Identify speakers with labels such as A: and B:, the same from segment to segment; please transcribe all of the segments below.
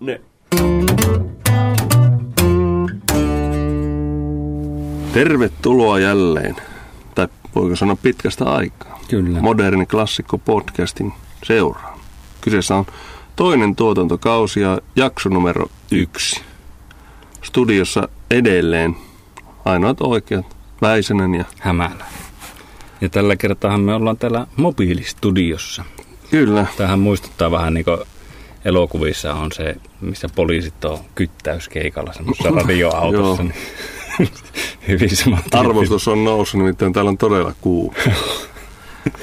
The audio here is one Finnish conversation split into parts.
A: Ne. Tervetuloa jälleen, tai voiko sanoa pitkästä aikaa.
B: Kyllä.
A: Moderni klassikko podcastin seuraan. Kyseessä on toinen tuotantokausi ja jakso numero yksi. Studiossa edelleen ainoat oikeat Väisänen ja
B: Hämälä. Ja tällä kertaa me ollaan täällä mobiilistudiossa.
A: kyllä,
B: Tähän muistuttaa vähän niin kuin elokuvissa on se, missä poliisit on kyttäyskeikalla semmoisessa radioautossa. Niin Hyvin
A: arvostus on noussut, nimittäin täällä on todella kuuma.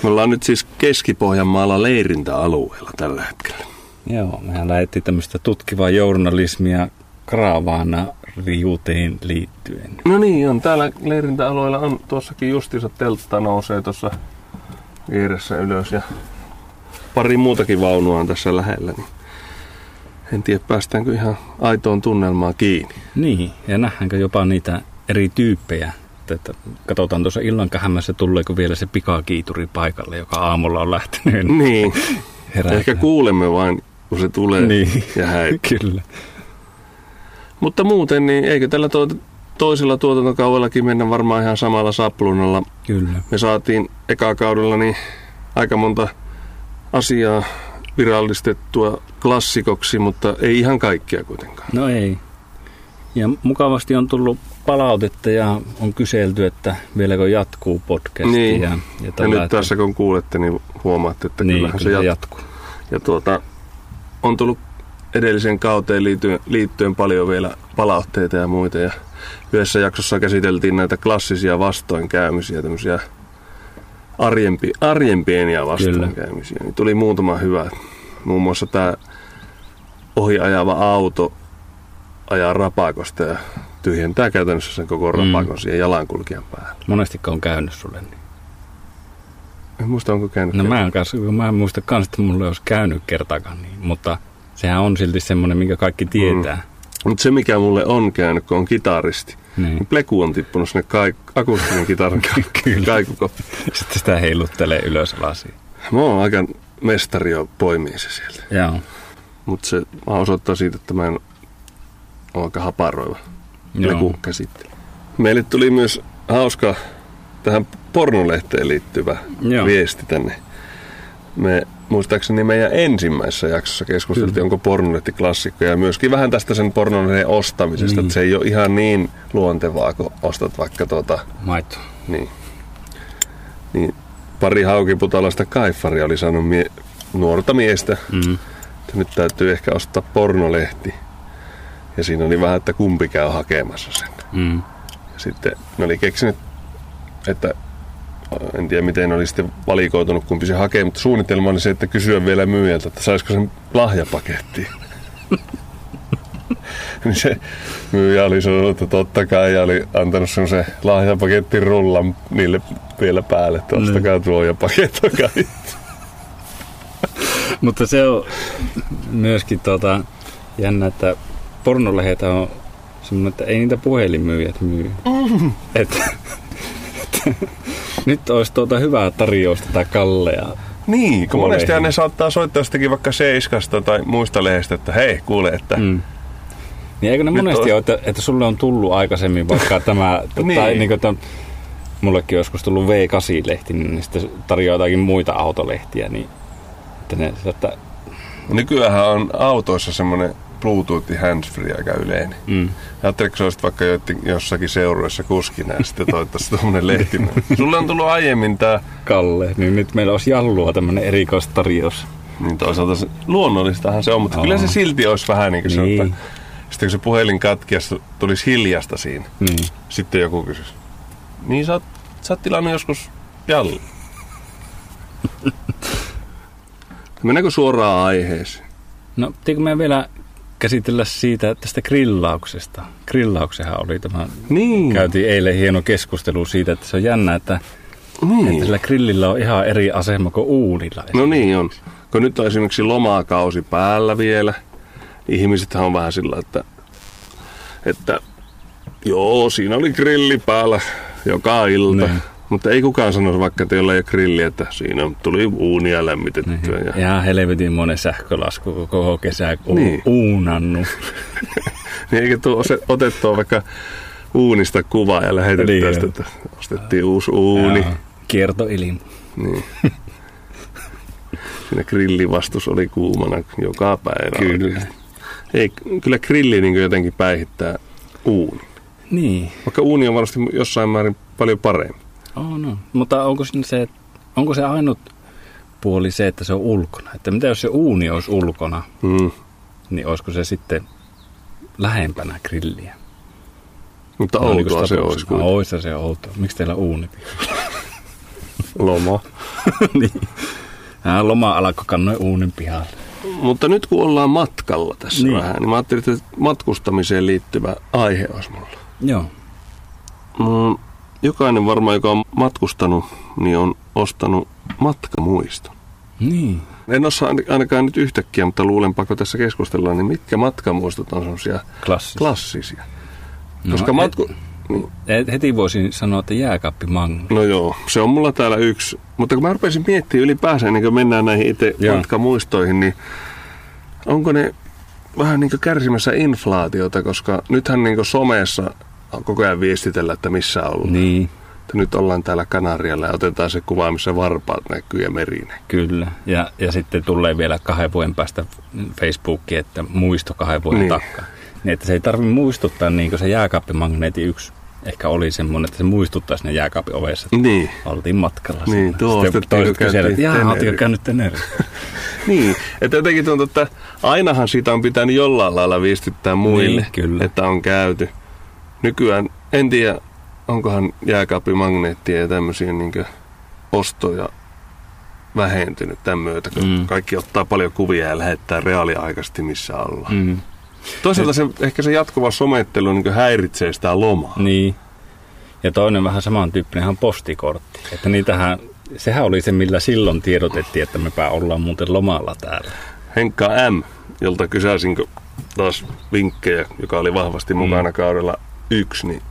A: Me ollaan nyt siis Keski-Pohjanmaalla leirintäalueella tällä hetkellä.
B: Joo, mehän lähdettiin tämmöistä tutkivaa journalismia Kravaana riuteen liittyen.
A: No niin, on. Täällä leirintäalueella on tuossakin justiinsa teltta nousee tuossa vieressä ylös ja pari muutakin vaunua on tässä lähellä. Niin en tiedä, päästäänkö ihan aitoon tunnelmaan kiinni.
B: Niin, ja nähdäänkö jopa niitä eri tyyppejä. Että- Että katsotaan tuossa illan kähämässä tuleeko vielä se pikakiituri paikalle, joka aamulla on lähtenyt
A: Niin, ehkä kuulemme vain, kun se tulee
B: Niin.
A: ja häipyy.
B: Kyllä.
A: Mutta muuten, niin eikö tällä to- toisella tuotantokaudellakin mennä varmaan ihan samalla saplunalla.
B: Kyllä.
A: Me saatiin eka kaudella niin aika monta asiaa virallistettua klassikoksi, mutta ei ihan kaikkia kuitenkaan.
B: No ei. Ja mukavasti on tullut palautetta ja on kyselty, että vieläkö jatkuu podcast.
A: Niin.
B: Ja,
A: Ja
B: tällä,
A: nyt
B: että-
A: tässä kun kuulette, niin huomaatte, että
B: niin,
A: kyllähän se
B: kyllä
A: jatkuu.
B: jatkuu.
A: Ja tuota, on tullut edellisen kauteen liittyen, liittyen paljon vielä palautteita ja muita. Ja yhdessä jaksossa käsiteltiin näitä klassisia vastoinkäymisiä, tämmöisiä arjempi, arjen pieniä vastoinkäymisiä. Niin tuli muutama hyvä. Muun muassa tämä ohi ajava auto ajaa rapakosta ja tyhjentää käytännössä sen koko
B: Mm.
A: rapakon siihen jalankulkijan päälle.
B: Monestiko on käynyt sulle niin?
A: En muista, onko käynyt.
B: No mä en, kanssa, mä en muista kans, että mulle olisi käynyt kertakaan niin, mutta sehän on silti semmoinen, minkä kaikki tietää. Mm.
A: Mutta se, mikä mulle on käynyt, kun on kitaristi,
B: Niin.
A: pleku on tippunut sinne kaik- akustisen kitaran kaikukoppi.
B: Sitten sitä heiluttelee ylös alasi.
A: Mä oon aika mestari jo poimii se sieltä.
B: Joo.
A: Mutta se vaan osoittaa siitä, että mä en ole aika haparoiva pleku käsittely. Meille tuli myös hauska tähän pornolehteen liittyvä
B: Joo.
A: viesti tänne. Me muistaakseni meidän ensimmäisessä jaksossa keskusteltiin,
B: Kyllä.
A: onko pornolehti klassikko ja myöskin vähän tästä sen pornolehden ostamisesta,
B: Niin.
A: että se ei ole ihan niin luontevaa, kun ostat vaikka tuota
B: Maito.
A: Niin. niin pari haukiputalaista kaifaria oli saanut mie- nuorta miestä,
B: Mm.
A: että nyt täytyy ehkä ostaa pornolehti. Ja siinä oli vähän, että kumpi käy hakemassa sen.
B: Mm.
A: Ja sitten ne oli keksinyt, että en tiedä miten oli sitten valikoitunut kumpi se hakee, mutta suunnitelma oli se, että kysyä vielä myyjältä, että saisiko sen lahjapakettiin. niin se myyjä oli sanonut, että totta kai ja oli antanut semmoisen lahjapakettin rullan niille vielä päälle, että ostakaa tuo ja paketoikaa itse.
B: Mutta se on myöskin tota, jännä, että pornolehet on semmoinen, että ei niitä puhelinmyyjät myy.
A: Mm.
B: Et, et, nyt olisi tuota hyvää tarjousta tai Kallea.
A: Niin, kun monesti ne saattaa soittaa jostakin vaikka Seiskasta tai muista lehdestä, että hei, kuule, että
B: Mm. Niin eikö ne
A: Nyt
B: monesti
A: on-
B: ole, että, että sulle on tullut aikaisemmin vaikka tämä,
A: Niin.
B: niin. tai niin kuin, että mullekin joskus tullut V8-lehti, niin sitten tarjoaa jotakin muita autolehtiä, niin että ne saattaa,
A: nykyään on autoissa semmoinen Bluetooth handsfree aika yleinen.
B: mm.
A: Ajatteliko sä olisit vaikka joitin- jossakin seuroissa kuskina ja sitten toivottavasti tuommoinen lehti. Sulle on tullut aiemmin tää,
B: Kalle, niin nyt meillä olisi Jallua tämmöinen erikoistarjous.
A: niin toisaalta se, luonnollistahan se on, mutta
B: Joo.
A: kyllä se silti olisi vähän niin kuin se,
B: Niin.
A: että sitten kun se puhelin katkias, tulisi hiljasta siinä.
B: Niin.
A: Sitten joku kysyisi, niin sä oot, sä oot tilannut joskus Jalli. Mennäänkö suoraan aiheeseen?
B: No, pitääkö me vielä käsitellä siitä tästä grillauksesta? Grillauksehan oli tämä,
A: Niin.
B: käytiin eilen hieno keskustelu siitä, että se on jännä, että,
A: niin.
B: että sillä grillillä on ihan eri asema kuin uunilla.
A: No niin on. Kun nyt on esimerkiksi lomakausi päällä vielä, ihmisethän on vähän sillä, että, että joo, siinä oli grilli päällä joka ilta.
B: Niin.
A: Mutta ei kukaan sano vaikka, että jolla ei ole grilli, että siinä tuli uunia lämmitettyä.
B: Niin.
A: Ja...
B: Ihan helvetin monen sähkölasku koko kesä u-
A: Niin.
B: uunannut.
A: Niin eikä tuo otettua vaikka uunista kuvaa ja lähetettyä
B: Niin,
A: sitä, että ostettiin uusi uuni.
B: Joo. Kiertoilma.
A: Niin. Siinä grillivastus oli kuumana joka päivä.
B: Kyllä.
A: oikeasti. Ei, kyllä grilli niin jotenkin päihittää uuni.
B: Niin.
A: Vaikka uuni on varmasti jossain määrin paljon parempi.
B: Oh, no. Mutta onko se, onko se ainut puoli se, että se on ulkona? Että mitä jos se uuni olisi ulkona,
A: Mm.
B: niin olisiko se sitten lähempänä grilliä?
A: Mutta
B: No,
A: outoa se olisi.
B: No, oissa se outoa. Miksi teillä uuni?
A: Loma.
B: niin. Loma alkoi kannoin uunin pihalle.
A: Mutta nyt kun ollaan matkalla tässä
B: niin.
A: vähän, niin mä ajattelin, että matkustamiseen liittyvä aihe olisi mulla.
B: Joo.
A: Mm, jokainen varmaan, joka on matkustanut, niin on ostanut matkamuiston.
B: Niin.
A: En osaa ainakaan nyt yhtäkkiä, mutta luulenpa, kun tässä keskustellaan, niin mitkä matkamuistot on semmoisia
B: Klassis.
A: klassisia?
B: No,
A: Koska matku... Niin,
B: Et, heti voisin sanoa, että jääkaappi Magni.
A: no joo, se on mulla täällä yksi. Mutta kun mä rupesin miettimään ylipäänsä, ennen kuin mennään näihin itse matkamuistoihin, niin onko ne vähän niin kärsimässä inflaatiota, koska nythän niin kuin somessa koko ajan viestitellä, että missä ollaan.
B: Niin,
A: Että nyt ollaan täällä Kanarialla ja otetaan se kuva, missä varpaat näkyy ja meri näkyy.
B: kyllä. Ja, ja sitten tulee vielä kahden vuoden päästä Facebookiin, että muisto kahden vuoden
A: Niin.
B: takaa. Niin, että se ei tarvitse muistuttaa, niin kuin se jääkaappimagneetti yksi ehkä oli semmoinen, että se muistuttaa sinne jääkaapin ovessa, että
A: Niin.
B: oltiin matkalla.
A: Niin,
B: siinä.
A: tuo
B: Sitten toiset kyselivät, että jaa,
A: Tenerife."
B: käynyt Tenerife?
A: Niin, että jotenkin tuntuu, että ainahan siitä on pitänyt jollain lailla viestittää muille,
B: Niin, kyllä.
A: että on käyty. Nykyään, en tiedä, onkohan jääkaapimagneettia ja tämmöisiä niin ostoja vähentynyt tämän myötä, kun
B: Mm.
A: mm. kaikki ottaa paljon kuvia ja lähettää reaaliaikaisesti missä ollaan. Mm.
B: Mm.
A: Toisaalta se, ehkä se jatkuva somettelu niin häiritsee sitä lomaa.
B: Niin. Ja toinen vähän samantyyppinen on postikortti. Että niitähän, sehän oli se, millä silloin tiedotettiin, että mepä ollaan muuten lomalla täällä.
A: Henkka M, jolta kysäisin taas vinkkejä, joka oli vahvasti mukana kaudella yksi, niin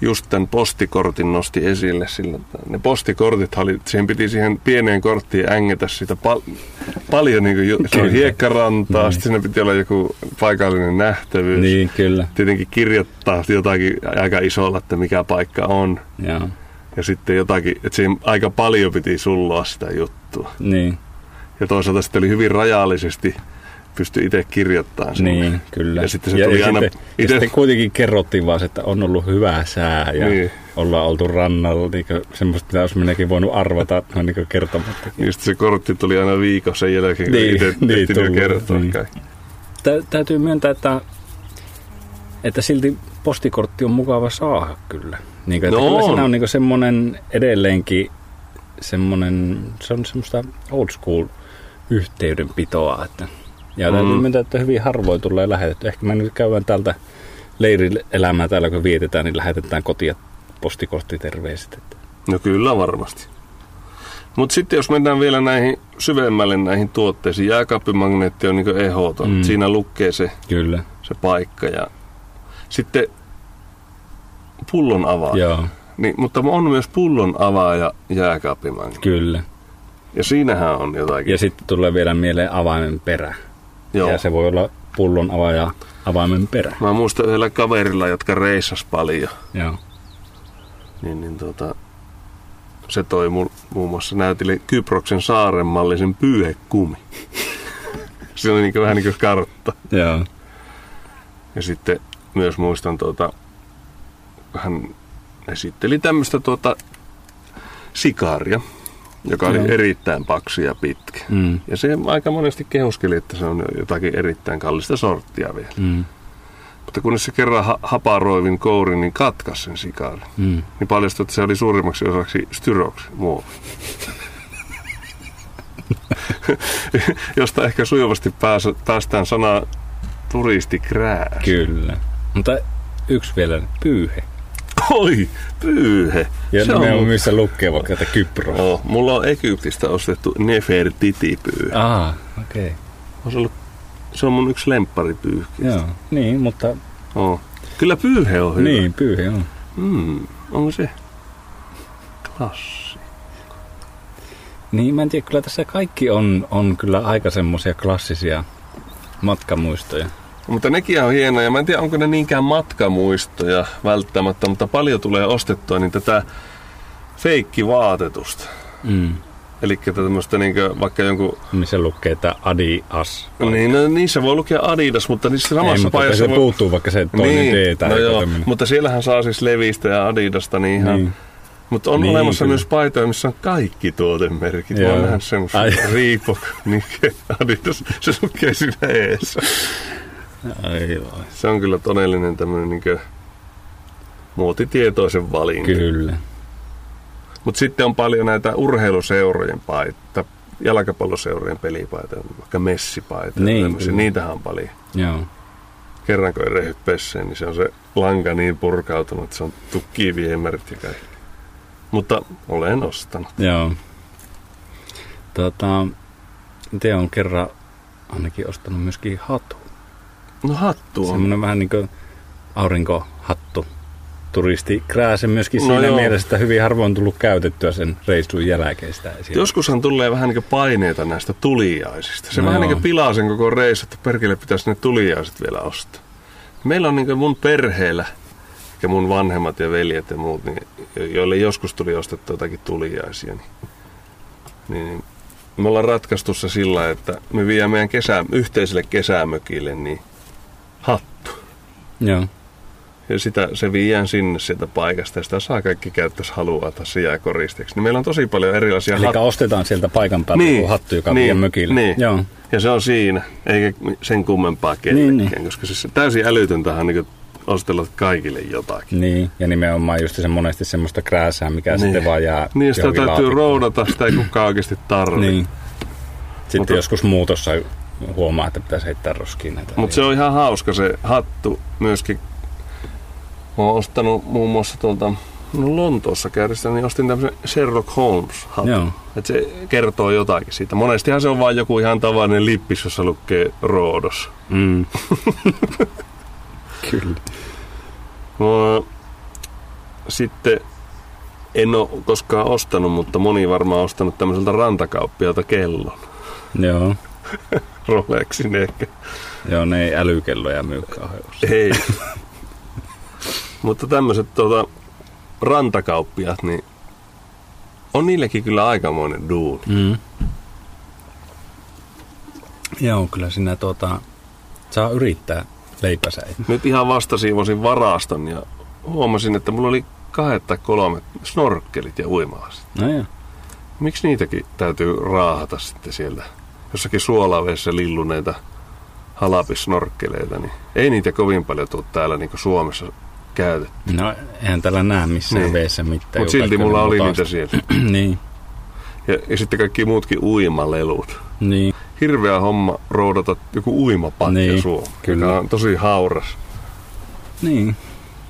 A: just tämän postikortin nosti esille sillä, ne postikortit oli, siihen piti siihen pieneen korttiin ängetä sitä pal- paljon, niin kuin, se
B: Kyllä.
A: hiekkarantaa,
B: Niin.
A: sitten siinä piti olla joku paikallinen nähtävyys.
B: Niin, kyllä.
A: Tietenkin kirjoittaa jotakin aika isolla, että mikä paikka on.
B: Joo.
A: Ja sitten jotakin, että siinä aika paljon piti sulloa sitä juttua.
B: Niin,
A: Ja toisaalta sitten oli hyvin rajallisesti pystyi itse kirjoittamaan sen.
B: niin, kyllä.
A: Ja sitten se tuli aina
B: sitten, ja
A: itse-
B: sitten kuitenkin kerrottiin vaan, se, että on ollut hyvää sää ja
A: Niin.
B: ollaan oltu rannalla. Niin semmoista, mitä olisi minäkin voinut arvata noin niin kertomattakin.
A: Niin sitten se kortti tuli aina viikon sen jälkeen, kun
B: Niin,
A: itse
B: niin,
A: niin, jo
B: tullut,
A: kertoa
B: niin.
A: kaikki.
B: Tä, täytyy myöntää, että, että silti postikortti on mukava saada kyllä. Niin kuin,
A: No
B: kyllä
A: on.
B: siinä on niin semmoinen edelleenkin semmoinen, se on semmoista old school yhteydenpitoa. Että, ja täytyy
A: Mm.
B: myöntää, että hyvin harvoin tulee lähetetty. Ehkä me nyt käydään täältä leirielämää täällä, kun vietetään, niin lähetetään kotia postikorttiterveiset.
A: No kyllä varmasti. Mutta sitten jos mennään vielä näihin syvemmälle näihin tuotteisiin, jääkaappimagneetti on niin ehdoton.
B: Mm.
A: Mm. Siinä lukee se,
B: Kyllä,
A: se paikka ja sitten pullon avaaja.
B: joo,
A: Niin, mutta on myös pullon avaaja jääkaappimagneetti.
B: kyllä.
A: Ja siinähän on jotakin.
B: Ja sitten tulee vielä mieleen avaimen perä.
A: Joo.
B: Ja se voi olla pullon avaaja avaimen perä.
A: Mä muistan yhdellä kaverilla, jotka reissas paljon.
B: Joo.
A: Niin, niin tota, se toi mu, muun muassa näytili Kyproksen saaren mallisen pyyhekumi. se oli niin vähän niin kuin kartta.
B: Joo.
A: Ja sitten myös muistan, tuota, hän esitteli tämmöistä tuota, sikaria, joka oli
B: Joo.
A: erittäin paksu ja pitkä.
B: Mm.
A: Ja se aika monesti kehuskeli, että se on jotakin erittäin kallista sorttia vielä.
B: Mm.
A: Mutta kun se kerran ha- haparoivin kourin, niin katkas sen sikaarin.
B: Mm.
A: Niin paljastui, että se oli suurimmaksi osaksi styroksi muovi. Josta ehkä sujuvasti pääs, päästään sanaa turistikrääs.
B: Kyllä. Mutta yksi vielä, pyyhe.
A: Oi, pyyhe.
B: Ja
A: se
B: on
A: mun-
B: missä lukee vaikka, että Kypro.
A: Oh, mulla on Egyptistä ostettu Nefertiti-pyyhe.
B: Aa, okei. Okay.
A: On se, ollut, se on mun yksi lempparipyyhki.
B: Joo, niin, mutta
A: Oh. Kyllä pyyhe on hyvä.
B: niin, pyyhe on.
A: Mm, onko se? Hassi.
B: Niin, mä en tiedä, kyllä tässä kaikki on, on kyllä aika semmoisia klassisia matkamuistoja.
A: Mutta nekin on hienoja. Mä en tiedä, onko ne niinkään matkamuistoja välttämättä, mutta paljon tulee ostettua niin tätä feikkivaatetusta.
B: Mm.
A: Eli tämmöistä niin vaikka jonkun...
B: Missä lukee, että Adidas.
A: Niin, no, niissä voi lukea Adidas, mutta niissä samassa
B: Ei, mutta
A: paikassa...
B: se
A: voi...
B: puuttuu vaikka se toinen
A: niin,
B: D tai
A: no joo, mutta siellähän saa siis Levistä ja Adidasta niin ihan...
B: Niin.
A: Mutta on
B: Niin,
A: olemassa
B: kyllä.
A: myös paitoja, missä on kaikki tuotemerkit.
B: Joo.
A: oon nähnyt semmoista
B: Ai.
A: Reebok, Nike, Adidas. Se lukee siinä eessä.
B: Aivan.
A: Se on kyllä todellinen tämmöinen niin muotitietoisen valinta.
B: Kyllä.
A: Mutta sitten on paljon näitä urheiluseurojen paita, jalkapalloseurojen pelipaitoja, vaikka messipaitoja.
B: Niin.
A: Niitähän on paljon.
B: Joo.
A: Kerran kun ei pesseen, niin se on se lanka niin purkautunut, että se on tukkiviemärit ja kaikki. Mutta olen ostanut.
B: Joo. Tota, te on kerran ainakin ostanut myöskin hatu.
A: No hattu on.
B: Semmoinen vähän niin kuin aurinkohattu. Turisti krääse myöskin
A: No
B: siinä
A: joo.
B: mielessä, että hyvin harvoin on tullut käytettyä sen reissun jälkeen sitä esille.
A: Joskushan tulee vähän niin paineita näistä tuliaisista. Se
B: No
A: vähän
B: joo.
A: niin pilaa sen koko reissu, että perkele pitäisi ne tuliaiset vielä ostaa. Meillä on niin mun perheellä, ja mun vanhemmat ja veljet ja muut, niin, jo- joille joskus tuli ostettua jotakin tuliaisia, niin, niin me ollaan ratkaistu se sillä, että me viedään meidän kesä, yhteiselle kesämökille niin hattu.
B: Joo.
A: Ja sitä, se viiään sinne sieltä paikasta ja sitä saa kaikki käyttää, jos haluaa, se jää koristeeksi. Niin meillä on tosi paljon erilaisia
B: Eli
A: hattuja.
B: ostetaan sieltä paikan päältä
A: Niin,
B: hattu, joka
A: niin,
B: mökille.
A: niin.
B: Joo.
A: Ja se on siinä, eikä sen kummempaa kellekään,
B: Niin,
A: niin, koska siis täysin älytöntähän niin ostella kaikille jotakin.
B: Niin, ja nimenomaan just se monesti semmoista krääsää, mikä niin. sitten vaan jää
A: Niin, sitä täytyy
B: laatikkoon.
A: roudata, sitä ei kukaan oikeasti tarvitse.
B: Niin. Sitten
A: Mutta-
B: joskus muutossa huomaa, että pitäisi heittää roskiin näitä.
A: Mutta se on ihan hauska se hattu myöskin. Mä oon ostanut muun muassa tuolta no Lontoossa käydessä, niin ostin tämmöisen Sherlock Holmes hattu.
B: Joo.
A: Et se kertoo jotakin siitä. Monestihan se on vain joku ihan tavallinen lippis, jossa lukee Roodos.
B: Mm. Kyllä.
A: No, sitten en ole koskaan ostanut, mutta moni varmaan ostanut tämmöiseltä rantakauppialta kellon.
B: Joo.
A: Rolexin ehkä.
B: Joo, ne ei älykelloja myy kauhean.
A: Ei. mutta tämmöiset tuota, rantakauppiat, niin on niilläkin kyllä aikamoinen duuni.
B: Mm. Joo, kyllä sinä tuota, saa yrittää leipänsä.
A: Nyt ihan vasta siivosin varaston ja huomasin, että mulla oli kahdet tai kolme snorkkelit ja uimalasit.
B: No joo.
A: Miksi niitäkin täytyy raahata sitten sieltä jossakin suolaveessa lilluneita halapisnorkkeleita, niin ei niitä kovin paljon tule täällä niin Suomessa käytetty.
B: No, eihän täällä näe missään
A: Niin.
B: veessä mitään.
A: Mutta silti mulla oli
B: mutasta.
A: niitä siellä.
B: niin,
A: Ja, ja sitten kaikki muutkin uimalelut.
B: niin.
A: Hirveä homma roudata joku uimapatja
B: Niin,
A: Suomi,
B: kyllä.
A: joka on tosi hauras.
B: Niin.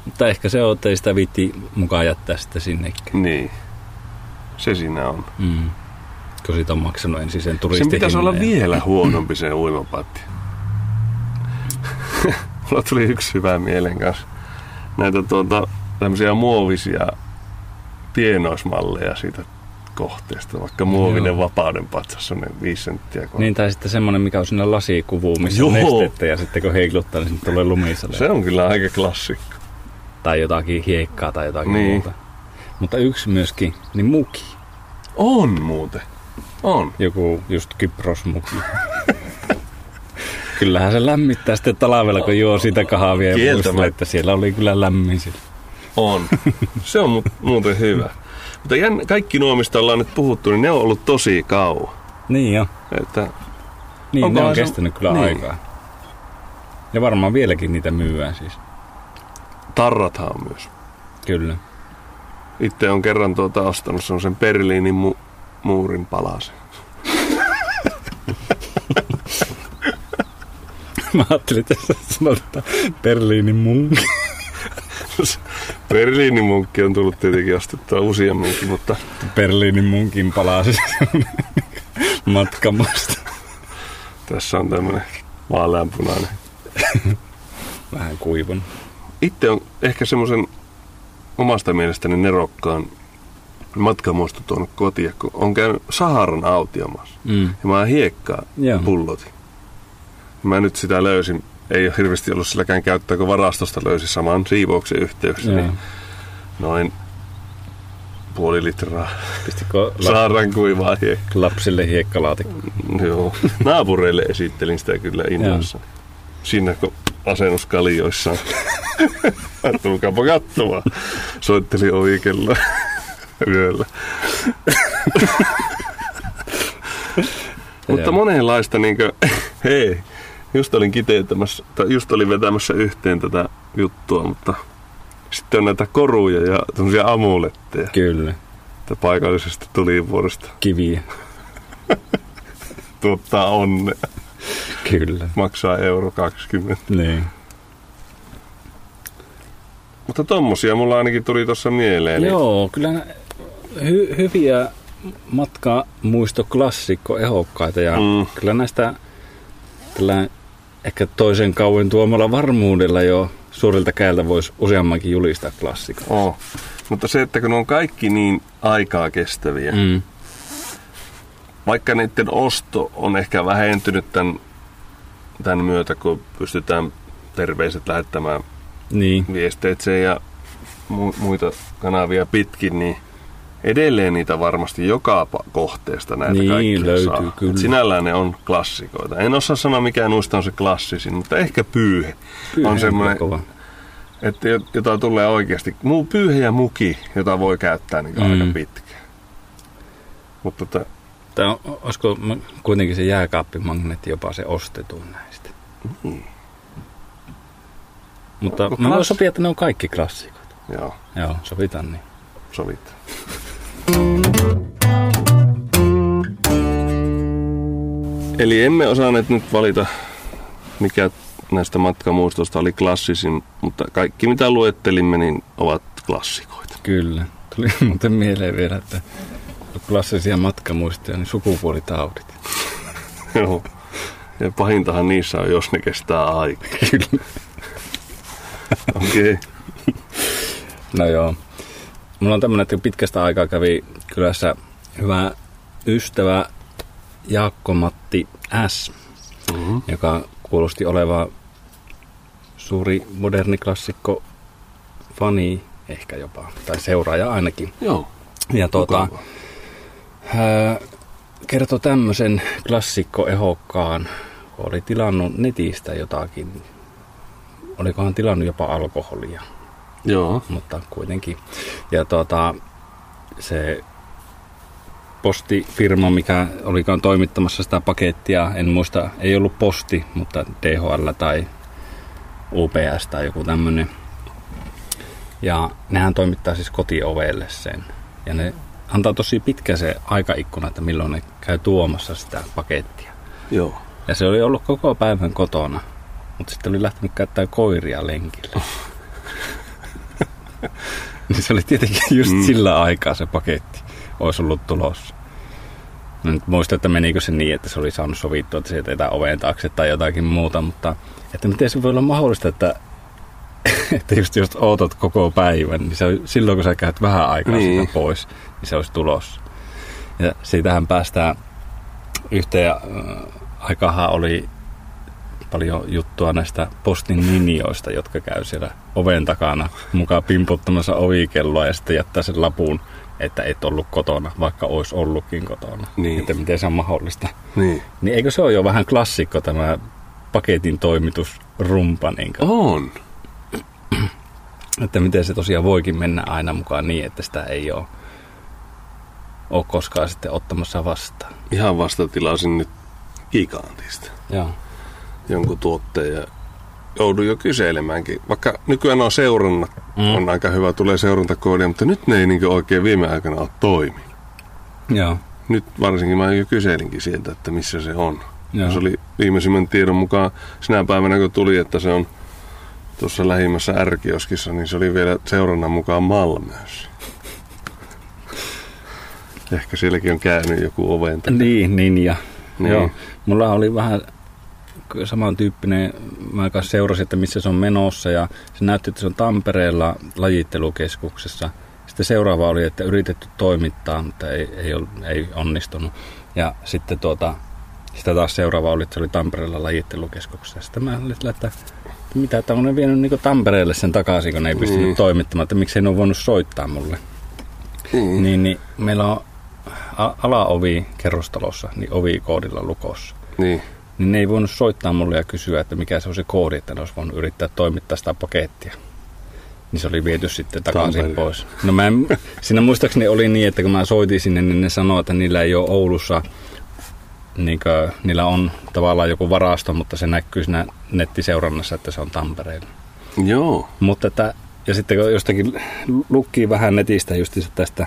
B: Mutta ehkä se on, että sitä viitti mukaan jättää sitä sinnekään.
A: Niin, se siinä on.
B: Mm. Kun siitä on maksanut ensin
A: sen
B: turistihinnan.
A: pitäisi olla
B: ja-
A: vielä huonompi se uimapatja. Mulla tuli yksi hyvä mielen kanssa. Näitä tuota, tämmöisiä muovisia pienoismalleja siitä kohteesta. Vaikka muovinen
B: Joo.
A: vapauden patsas, semmoinen viisi senttiä. korkea.
B: Niin, tai sitten semmoinen, mikä on siinä lasikuvuun, missä on
A: Joo.
B: nestettä ja sitten kun heikluttaa, niin sitten tulee lumisale.
A: Se on kyllä aika klassikko.
B: Tai jotakin hiekkaa tai jotakin
A: Niin.
B: muuta. Mutta yksi myöskin, niin muki.
A: On muuten. On.
B: Joku just kyprosmuki. Kyllähän se lämmittää sitten talvella, kun juo sitä kahvia ja muistelee, että siellä oli kyllä lämmin sillä.
A: On. Se on mu- muuten hyvä. Mutta jänn, kaikki nuo, mistä ollaan nyt puhuttu, niin ne on ollut tosi kauan.
B: Niin jo.
A: Että
B: Niin, ne on
A: se-
B: kestänyt kyllä
A: niin.
B: aikaa. Ja varmaan vieläkin niitä myyään siis.
A: tarrathan on myös.
B: Kyllä.
A: Itse on kerran tuota ostanut semmoisen Berliinin mu- muurin palasen.
B: Mä ajattelin, että sä sanot, että Berliinin munki.
A: Berliinin munkki on tullut tietenkin ostettua useamminkin, mutta
B: Berliinin munkin palasi matkamusta.
A: tässä on tämmöinen vaaleanpunainen.
B: Vähän kuivun.
A: Itse on ehkä semmoisen omasta mielestäni nerokkaan matkamuisto tuonut kotia, kun on käynyt Saharan autiomassa.
B: Mm.
A: Ja mä hiekkaa
B: Joo.
A: pullotin. Mä nyt sitä löysin. Ei ole hirveästi ollut silläkään käyttöä, kun varastosta löysin saman siivouksen yhteydessä.
B: Joo.
A: Niin noin puoli litraa
B: Pistikö la-
A: Saharan kuivaa hiekkaa.
B: lapsille hiekkalaatikko?
A: Joo. Naapureille esittelin sitä kyllä innoissa. Siinä kun asennus kalioissaan. Tulkaapa katsomaan. Soitteli ovikelloa yöllä. Mutta monenlaista niinkö, hei, just olin kiteyttämässä, tai just olin vetämässä yhteen tätä juttua, mutta sitten on näitä koruja ja tämmöisiä amuletteja,
B: Kyllä,
A: että paikallisesta tulivuorosta
B: kiviä.
A: tuottaa onnea.
B: Kyllä.
A: Maksaa euro 20.
B: Niin.
A: Mutta tommosia mulla ainakin tuli tuossa mieleen. niin-
B: Joo, kyllä hy- hyviä matkamuistoklassikko ehokkaita ja
A: Mm.
B: kyllä näistä tällä ehkä toisen kauan tuomalla varmuudella jo suurilta käältä voisi useammankin julistaa klassikko.
A: Oh. Mutta se, että kun on kaikki niin aikaa kestäviä. Mm. vaikka niiden osto on ehkä vähentynyt tämän, tämän myötä, kun pystytään terveiset lähettämään
B: Niin,
A: viesteitse ja mu- muita kanavia pitkin, niin edelleen niitä varmasti joka kohteesta näitä
B: Niin,
A: kaikkia
B: löytyy,
A: saa.
B: kyllä.
A: Et sinällään ne on klassikoita. En osaa sanoa mikä noista on se klassisin, mutta ehkä pyyhe,
B: Pyyhe
A: on semmoinen,
B: kova.
A: että jo- jota tulee oikeasti, muu pyyhe ja muki, jota voi käyttää niin
B: Mm.
A: aika pitkään. Mutta tota,
B: Tai on- olisiko kuitenkin se jääkaappimagneetti jopa se ostetun näistä?
A: niin,
B: Mutta
A: Onko
B: mä voin sopia, että ne on kaikki klassikot.
A: joo,
B: Joo, sovitaan niin.
A: sovit. Eli emme osanneet nyt valita, mikä näistä matkamuistoista oli klassisin, mutta kaikki mitä luettelimme, niin ovat klassikoita.
B: Kyllä. Tuli muuten mieleen vielä, että klassisia matkamuistoja, niin sukupuolitaudit.
A: Joo. Ja pahintahan niissä on, jos ne kestää aikaa.
B: Kyllä.
A: Okei. Okay.
B: No joo. Mulla on tämmöinen, että pitkästä aikaa kävi kylässä hyvä ystävä Jaakko-Matti S,
A: Mm-hmm.
B: joka kuulosti oleva suuri moderni klassikko fani ehkä jopa, tai seuraaja ainakin.
A: Joo.
B: Ja tuota, ää, kertoi tämmöisen klassikko ehokkaan, kun oli tilannut netistä jotakin, olikohan tilannut jopa alkoholia.
A: Joo.
B: mutta kuitenkin. Ja tuota, se postifirma, mikä olikaan toimittamassa sitä pakettia, en muista, ei ollut posti, mutta DHL tai UPS tai joku tämmöinen. Ja nehän toimittaa siis kotiovelle sen. Ja ne antaa tosi pitkä se aikaikkuna, että milloin ne käy tuomassa sitä pakettia.
A: Joo.
B: Ja se oli ollut koko päivän kotona, mutta sitten oli lähtenyt käyttää koiria lenkille. niin se oli tietenkin just
A: Mm.
B: sillä aikaa se paketti olisi ollut tulossa. Mä nyt muista, että menikö se niin, että se oli saanut sovittua, että se jätetään oven taakse tai jotakin muuta, mutta että miten se voi olla mahdollista, että, että just jos ootat koko päivän, niin se silloin kun sä käyt vähän aikaa
A: Niin.
B: siitä pois, niin se olisi tulossa. Ja siitähän päästään yhteen aikahan oli paljon juttua näistä postin ninjoista, jotka käy siellä oven takana mukaan pimputtamassa ovikelloa ja sitten jättää sen lapun, että et ollut kotona, vaikka olisi ollutkin kotona.
A: Niin.
B: Että miten se on mahdollista.
A: Niin.
B: Niin eikö se ole jo vähän klassikko tämä paketin toimitusrumpa, niin
A: On.
B: että miten se tosiaan voikin mennä aina mukaan niin, että sitä ei ole, ole koskaan sitten ottamassa vastaan.
A: Ihan vasta tilasin nyt gigantista
B: Joo.
A: Jonkun tuotteen ja joudun jo kyselemäänkin. Vaikka nykyään on seurannat, mm. On aika hyvä, tulee seurantakoodia, mutta nyt ne ei niin oikein viime aikana ole toiminut.
B: Joo.
A: Nyt varsinkin mä jo kyselinkin sieltä, että missä se on.
B: Joo.
A: Se oli viimeisimmän tiedon mukaan sinä päivänä, kun tuli, että se on tuossa lähimmässä ärkioskissa, niin se oli vielä seurannan mukaan Malmössä. Ehkä sielläkin on käynyt joku oven.
B: Niin, niin ja.
A: Niin.
B: Joo. Mulla oli vähän samantyyppinen, mä kanssa seurasin, että missä se on menossa ja se näytti, että se on Tampereella lajittelukeskuksessa. Sitten seuraava oli, että yritetty toimittaa, mutta ei, ei, ei onnistunut. Ja sitten tuota, sitä taas seuraava oli, että se oli Tampereella lajittelukeskuksessa. Sitten mä olin että mitä, että on ne vienyt niin Tampereelle sen takaisin, kun ne ei pystynyt
A: Niin.
B: toimittamaan, että miksei ne ole voinut soittaa mulle.
A: Niin.
B: Niin, niin meillä on alaovi kerrostalossa, niin ovikoodilla lukossa.
A: niin.
B: Niin ne ei voinut soittaa mulle ja kysyä, että mikä se on se koodi, että ne olisi voinut yrittää toimittaa sitä pakettia. Niin se oli viety sitten takaisin pois. No mä en, siinä muistaakseni oli niin, että kun mä soitin sinne, niin ne sanoi, että niillä ei ole Oulussa, niin kuin, niillä on tavallaan joku varasto, mutta se näkyy siinä nettiseurannassa, että se on Tampereella.
A: Joo.
B: Mutta että, ja sitten kun jostakin lukkii vähän netistä just tästä,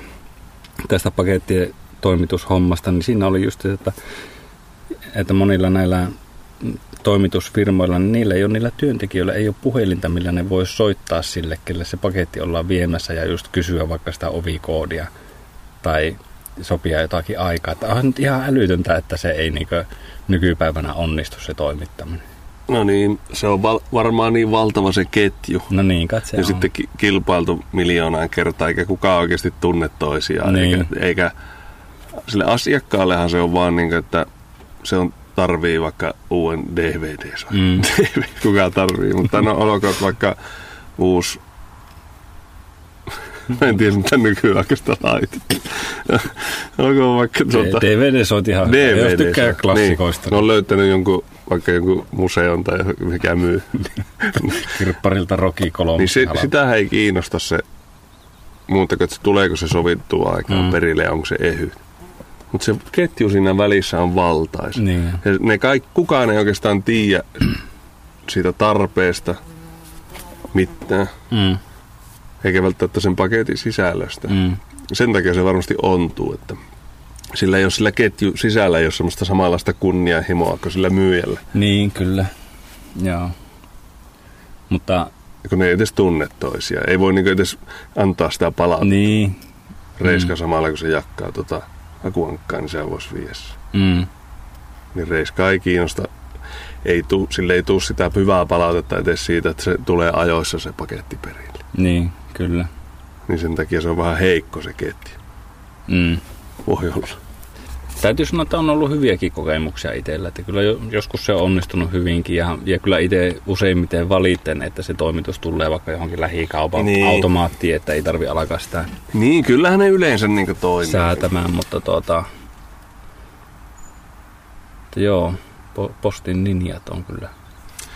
B: tästä pakettien toimitushommasta, niin siinä oli just se, että, että monilla näillä toimitusfirmoilla, niin niillä ei ole niillä työntekijöillä ei ole puhelinta, millä ne voi soittaa sille, kelle se paketti ollaan viemässä ja just kysyä vaikka sitä ovikoodia tai sopia jotakin aikaa. Että on nyt ihan älytöntä, että se ei niin nykypäivänä onnistu se toimittaminen.
A: No niin, se on val- varmaan niin valtava se ketju.
B: No niin, katse
A: ja
B: on.
A: sitten ki- kilpailtu miljoonaan kertaa, eikä kukaan oikeasti tunne toisiaan.
B: Niin.
A: Eikä, eikä sille asiakkaallehan se on vaan niin kuin, että se on tarvii vaikka uuden dvd
B: Mm.
A: Kuka tarvii, mutta no olkoon vaikka uusi Mä en tiedä, mitä nykyaikaista laitet. olkoon vaikka tuota...
B: DVD soit ihan hyvä,
A: DVD.
B: jos tykkää klassikoista.
A: Niin, ne on löytänyt jonkun, vaikka jonkun museon tai mikä myy.
B: Kirpparilta Rocky kolme.
A: niin se, sitähän ei kiinnosta se muuta kuin, että se tuleeko se sovittua aikaan
B: Mm.
A: mm. perille ja onko se ehy. Mutta se ketju siinä välissä on valtaisa.
B: Niin.
A: Ja ne kaikki, kukaan ei oikeastaan tiedä siitä tarpeesta mitään,
B: Mm,
A: eikä välttämättä sen paketin sisällöstä.
B: mm.
A: Sen takia se varmasti ontuu, että sillä ei ole sillä ketju sisällä ei ole semmoista samanlaista kunnianhimoa kuin sillä myyjällä.
B: Niin, kyllä. Joo. Mutta
A: kun ne ei edes tunne toisiaan. Ei voi niinku edes antaa sitä palautetta.
B: niin.
A: Reiska
B: Mm.
A: samalla kun se jakkaa tota akuankkaa, niin se voisi viedä.
B: Mm,
A: Niin Reiska ei kiinnosta. Ei tuu, sille ei tule sitä hyvää palautetta edes siitä, että se tulee ajoissa se paketti perille.
B: niin, kyllä.
A: Niin sen takia se on vähän heikko se ketju.
B: Mm.
A: Voi olla.
B: Täytyy sanoa, että on ollut hyviäkin kokemuksia itsellä. Että kyllä jo, joskus se on onnistunut hyvinkin ja, ja kyllä itse useimmiten valiten, että se toimitus tulee vaikka johonkin lähikaupan
A: Niin.
B: automaattiin, että ei tarvi alkaa sitä
A: Niin, kyllähän ne yleensä niinku toimii.
B: säätämään, mutta tuota... Että joo, po- postin ninjat on kyllä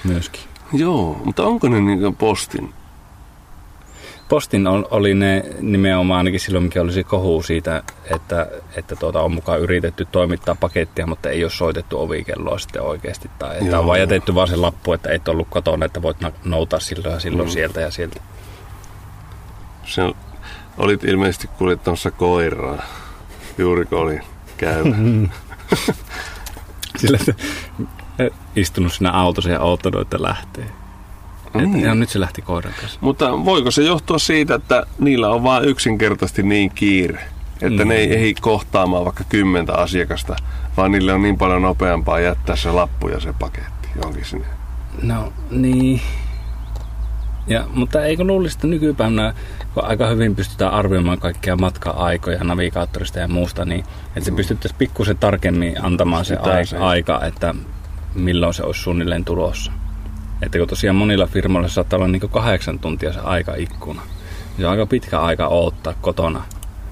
B: myöskin.
A: Joo, mutta onko ne niinku postin?
B: Postin ol- oli ne nimenomaan ainakin silloin, mikä oli se kohu siitä, että, että tuota, on mukaan yritetty toimittaa pakettia, mutta ei ole soitettu ovikelloa sitten oikeasti. Tai että
A: Joo.
B: on vaan jätetty vaan se lappu, että et ollut kotona, että voit noutaa silloin ja silloin
A: Mm.
B: sieltä ja sieltä.
A: Se on- olit ilmeisesti kuljettamassa koiraa. Juuri kun olin käyvä.
B: Sillä istunut siinä autossa ja odottanut, että lähtee.
A: Niin.
B: Että, ja nyt se lähti koiran kanssa.
A: Mutta voiko se johtua siitä, että niillä on vain yksinkertaisesti niin kiire, että
B: Mm.
A: ne ei ehdi kohtaamaan vaikka kymmentä asiakasta, vaan niille on niin paljon nopeampaa jättää se lappu ja se paketti johonkin sinne.
B: No niin. Ja, mutta eikö luulisi, että nykypäivänä, kun aika hyvin pystytään arvioimaan kaikkia matka-aikoja navigaattorista ja muusta, niin että se pystyttäisiin pikkusen tarkemmin antamaan se,
A: Sitä
B: aika,
A: se.
B: aika, että milloin se olisi suunnilleen tulossa. Että kun tosiaan monilla firmoilla saattaa olla niin kahdeksan tuntia se aikaikkuna. Se on aika pitkä aika odottaa kotona.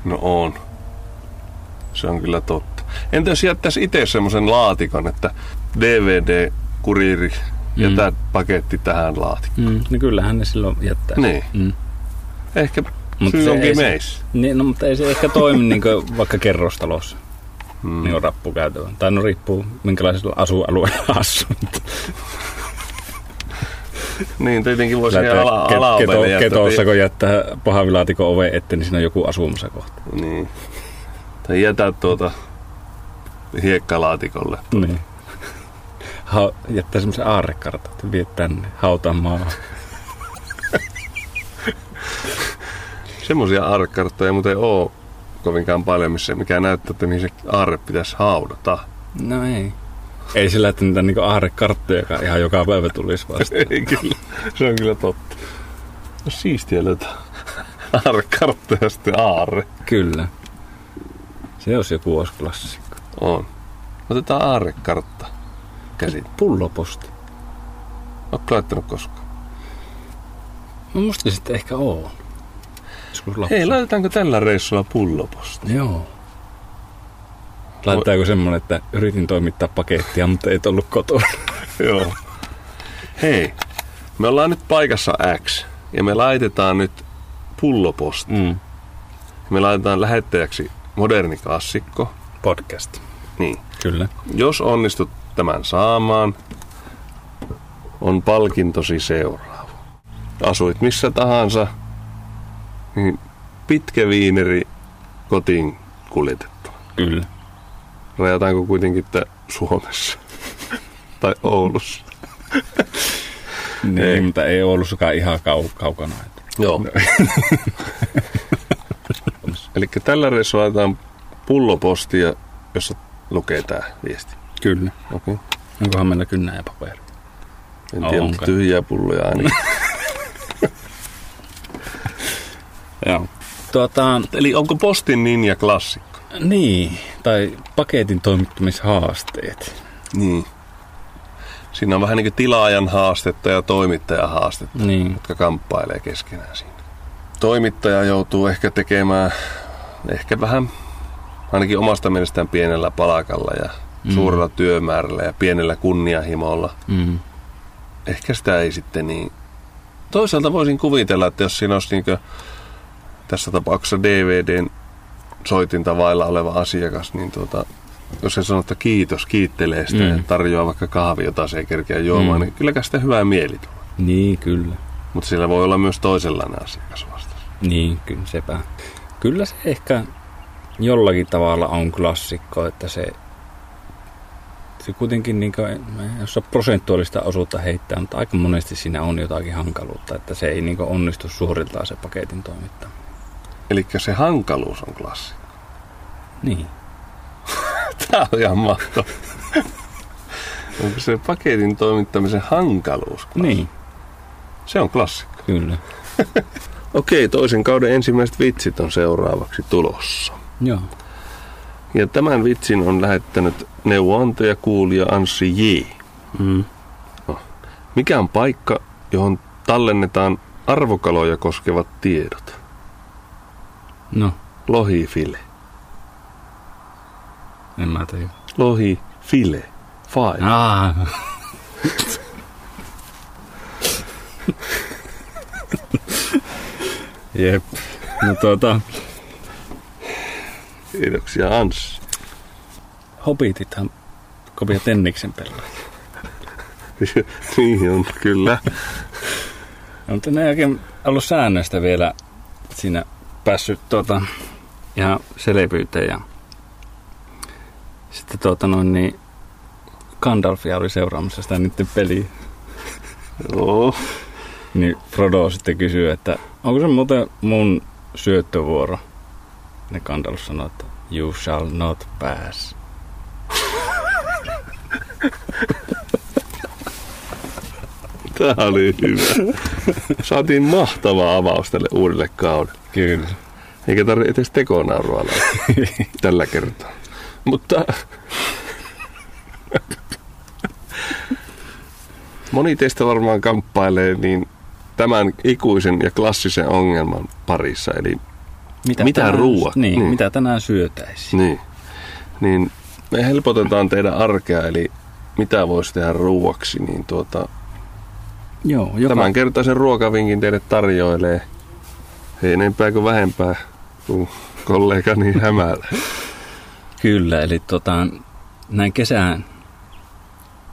A: No on. Se on kyllä totta. Entä jos jättäisi itse semmoisen laatikon, että DVD-kuriiri jätä paketti tähän laatikkoon?
B: Mm, niin kyllähän ne silloin jättää.
A: Niin.
B: Mm.
A: Ehkä
B: Mutta se ei
A: onkin
B: se-
A: meissä.
B: Niin, no, mutta ei se ehkä toimi niin vaikka kerrostalossa.
A: Mm.
B: niin on rappukäytävä. Tai no riippuu minkälaisella asualueella asuu.
A: Niin, tietenkin voisi
B: Lähtee
A: ala, alaovelle
B: keto,
A: jättää.
B: ketossa, kun jättää pahvilaatikon oven eteen, niin siinä on joku asumassa kohta.
A: Niin. Tai jätä tuota hiekkalaatikolle.
B: Niin. Ha- jättää semmoisen aarrekartan, että vie tänne hautamaan.
A: Semmoisia aarrekarttoja muuten oo kovinkaan paljon, missä mikä näyttää, että mihin se aarre pitäisi haudata.
B: No ei. Ei sillä, että niitä niinku aarrekarttoja joka ihan joka päivä tulisi vasta.
A: Ei kyllä, se on kyllä totta. No siistiä löytää Aarrekartta ja sitten aarre.
B: Kyllä. Se olisi joku olisi klassikko.
A: On. Otetaan aarrekartta käsin.
B: Pulloposti.
A: Oletko laittanut koskaan?
B: No musta sitten ehkä lapsena.
A: Hei, laitetaanko tällä reissulla pulloposti?
B: Joo. Laitetaanko semmonen, että yritin toimittaa pakettia, mutta ei ollut kotona.
A: Joo. Hei, me ollaan nyt paikassa X ja me laitetaan nyt pulloposti.
B: Mm.
A: Me laitetaan lähettäjäksi moderni klassikko.
B: Podcast.
A: Niin.
B: Kyllä.
A: Jos onnistut tämän saamaan, on palkintosi seuraava. Asuit missä tahansa, niin pitkä viineri kotiin kuljetettu.
B: Kyllä.
A: Rajataanko kuitenkin, että Suomessa tai Oulussa?
B: Niin,
A: Ei.
B: mutta ei Oulussakaan ihan kau- kaukana. Että.
A: Joo. Eli tällä reissulla laitetaan pullopostia, jossa lukee tämä viesti.
B: Kyllä.
A: Okei. Okay.
B: Onkohan meillä kynnä ja paperi?
A: En tiedä, mutta tyhjiä pulloja ainakin.
B: Joo. Tuota,
A: Eli onko postin ninja klassikko?
B: Niin, tai paketin toimittamishaasteet.
A: Niin. Siinä on vähän niin kuin tilaajan haastetta ja toimittajan haastetta,
B: Niin.
A: jotka kamppailee keskenään siinä. Toimittaja joutuu ehkä tekemään ehkä vähän ainakin omasta mielestään pienellä palakalla ja mm. suurella työmäärällä ja pienellä kunnianhimolla.
B: Mm.
A: Ehkä sitä ei sitten niin... Toisaalta voisin kuvitella, että jos siinä olisi niin tässä tapauksessa DVDn soitinta vailla oleva asiakas, niin tuota, jos se sanoo, että kiitos, kiittelee sitä mm. Ja tarjoaa vaikka kahvi, jota se ei kerkeä juomaan, mm. Niin kylläkään sitä hyvää mieli tulee.
B: Niin, kyllä.
A: Mutta siellä voi olla myös toisenlainen asiakas vastassa.
B: Niin, kyllä sepä. Kyllä se ehkä jollakin tavalla on klassikko, että se, se kuitenkin, niin kuin, jos on prosentuaalista osuutta heittää, mutta aika monesti siinä on jotakin hankaluutta, että se ei niin onnistu suoriltaan se paketin toimittaminen.
A: Eli se hankaluus on klassi.
B: Niin.
A: Tämä on ihan mahtavaa. Onko se paketin toimittamisen hankaluus? klassikko?
B: Niin,
A: Se on klassikko.
B: kyllä.
A: Okei, toisen kauden ensimmäiset vitsit on seuraavaksi tulossa.
B: Joo.
A: Ja tämän vitsin on lähettänyt neuvonantaja kuulija Anssi J.
B: Mm.
A: Mikä on paikka, johon tallennetaan arvokaloja koskevat tiedot?
B: No,
A: Lohifile.
B: en mä tiedä.
A: Lohifile. File.
B: Ah. Jep. No tuota,
A: Kiitoksia Anssi.
B: hobitithan kovia tenniksen pelaajia.
A: niin on, kyllä.
B: No, mutta ne ei oikein ollut säännöistä vielä siinä päässyt tuota, ihan selvyyteen. Ja sitten tuota noin, niin Gandalfia oli seuraamassa sitä niiden peliä.
A: Joo.
B: Niin Frodo sitten kysyy, että onko se muuten mun syöttövuoro? Ne Gandalf sanoi, että you shall not pass.
A: Tämä oli hyvä. Saatiin mahtava avaus tälle uudelle kaudelle.
B: Kyllä.
A: Eikä tarvitse edes tekonaurua tällä kertaa. Mutta moni teistä varmaan kamppailee niin tämän ikuisen ja klassisen ongelman parissa. Eli Mitä
B: tänään-
A: ruuaksi?
B: Niin,
A: Niin.
B: niin, mitä tänään syötäisiin.
A: niin, niin me helpotetaan teidän arkea, eli mitä voisi tehdä ruuaksi, niin tuota,
B: Joo, joka,
A: tämän kertaisen ruokavinkin teille tarjoilee ei enempää kuin vähempää kuin kollegani hämällä.
B: Kyllä, eli tota, näin kesän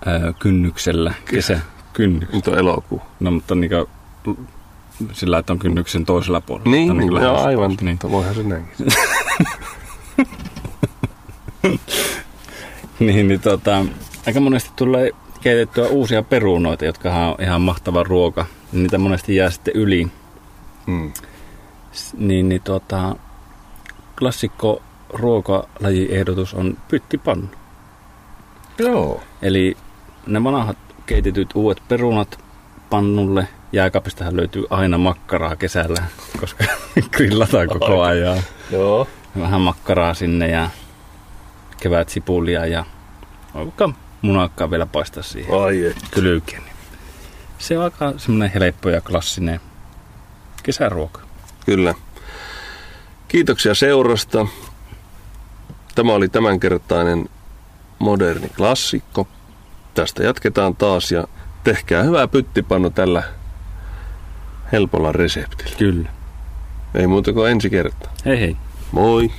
B: ö, kynnyksellä, kesä, kynny,
A: Nyt on elokuu.
B: no mutta niinku, sillä, että on kynnyksen toisella puolella.
A: Niin,
B: Tai
A: niin
B: niinku
A: joo, aivan.
B: Niin.
A: Niin. Voihan se näinkin.
B: niin, niin tota, aika monesti tulee keitettyä uusia perunoita, jotka on ihan mahtava ruoka. Niitä monesti jää sitten yli.
A: Mm.
B: Niin, niin tota, klassikko ruokalajiehdotus on pyttipannu.
A: Joo.
B: Eli ne vanhat keitetyt uudet perunat pannulle jääkaapistahan löytyy aina makkaraa kesällä, koska grillataan koko ajan.
A: Joo.
B: Vähän makkaraa sinne ja kevät sipulia ja vaikka munakkaa vielä paistaa siihen
A: Ai
B: kylkeen. Se on aika semmoinen helppo ja klassinen kesäruoka.
A: Kyllä. Kiitoksia seurasta. Tämä oli tämänkertainen moderni klassikko. Tästä jatketaan taas ja tehkää hyvää pyttipannu tällä helpolla reseptillä.
B: Kyllä.
A: Ei muuta kuin ensi kertaa.
B: Hei hei.
A: Moi!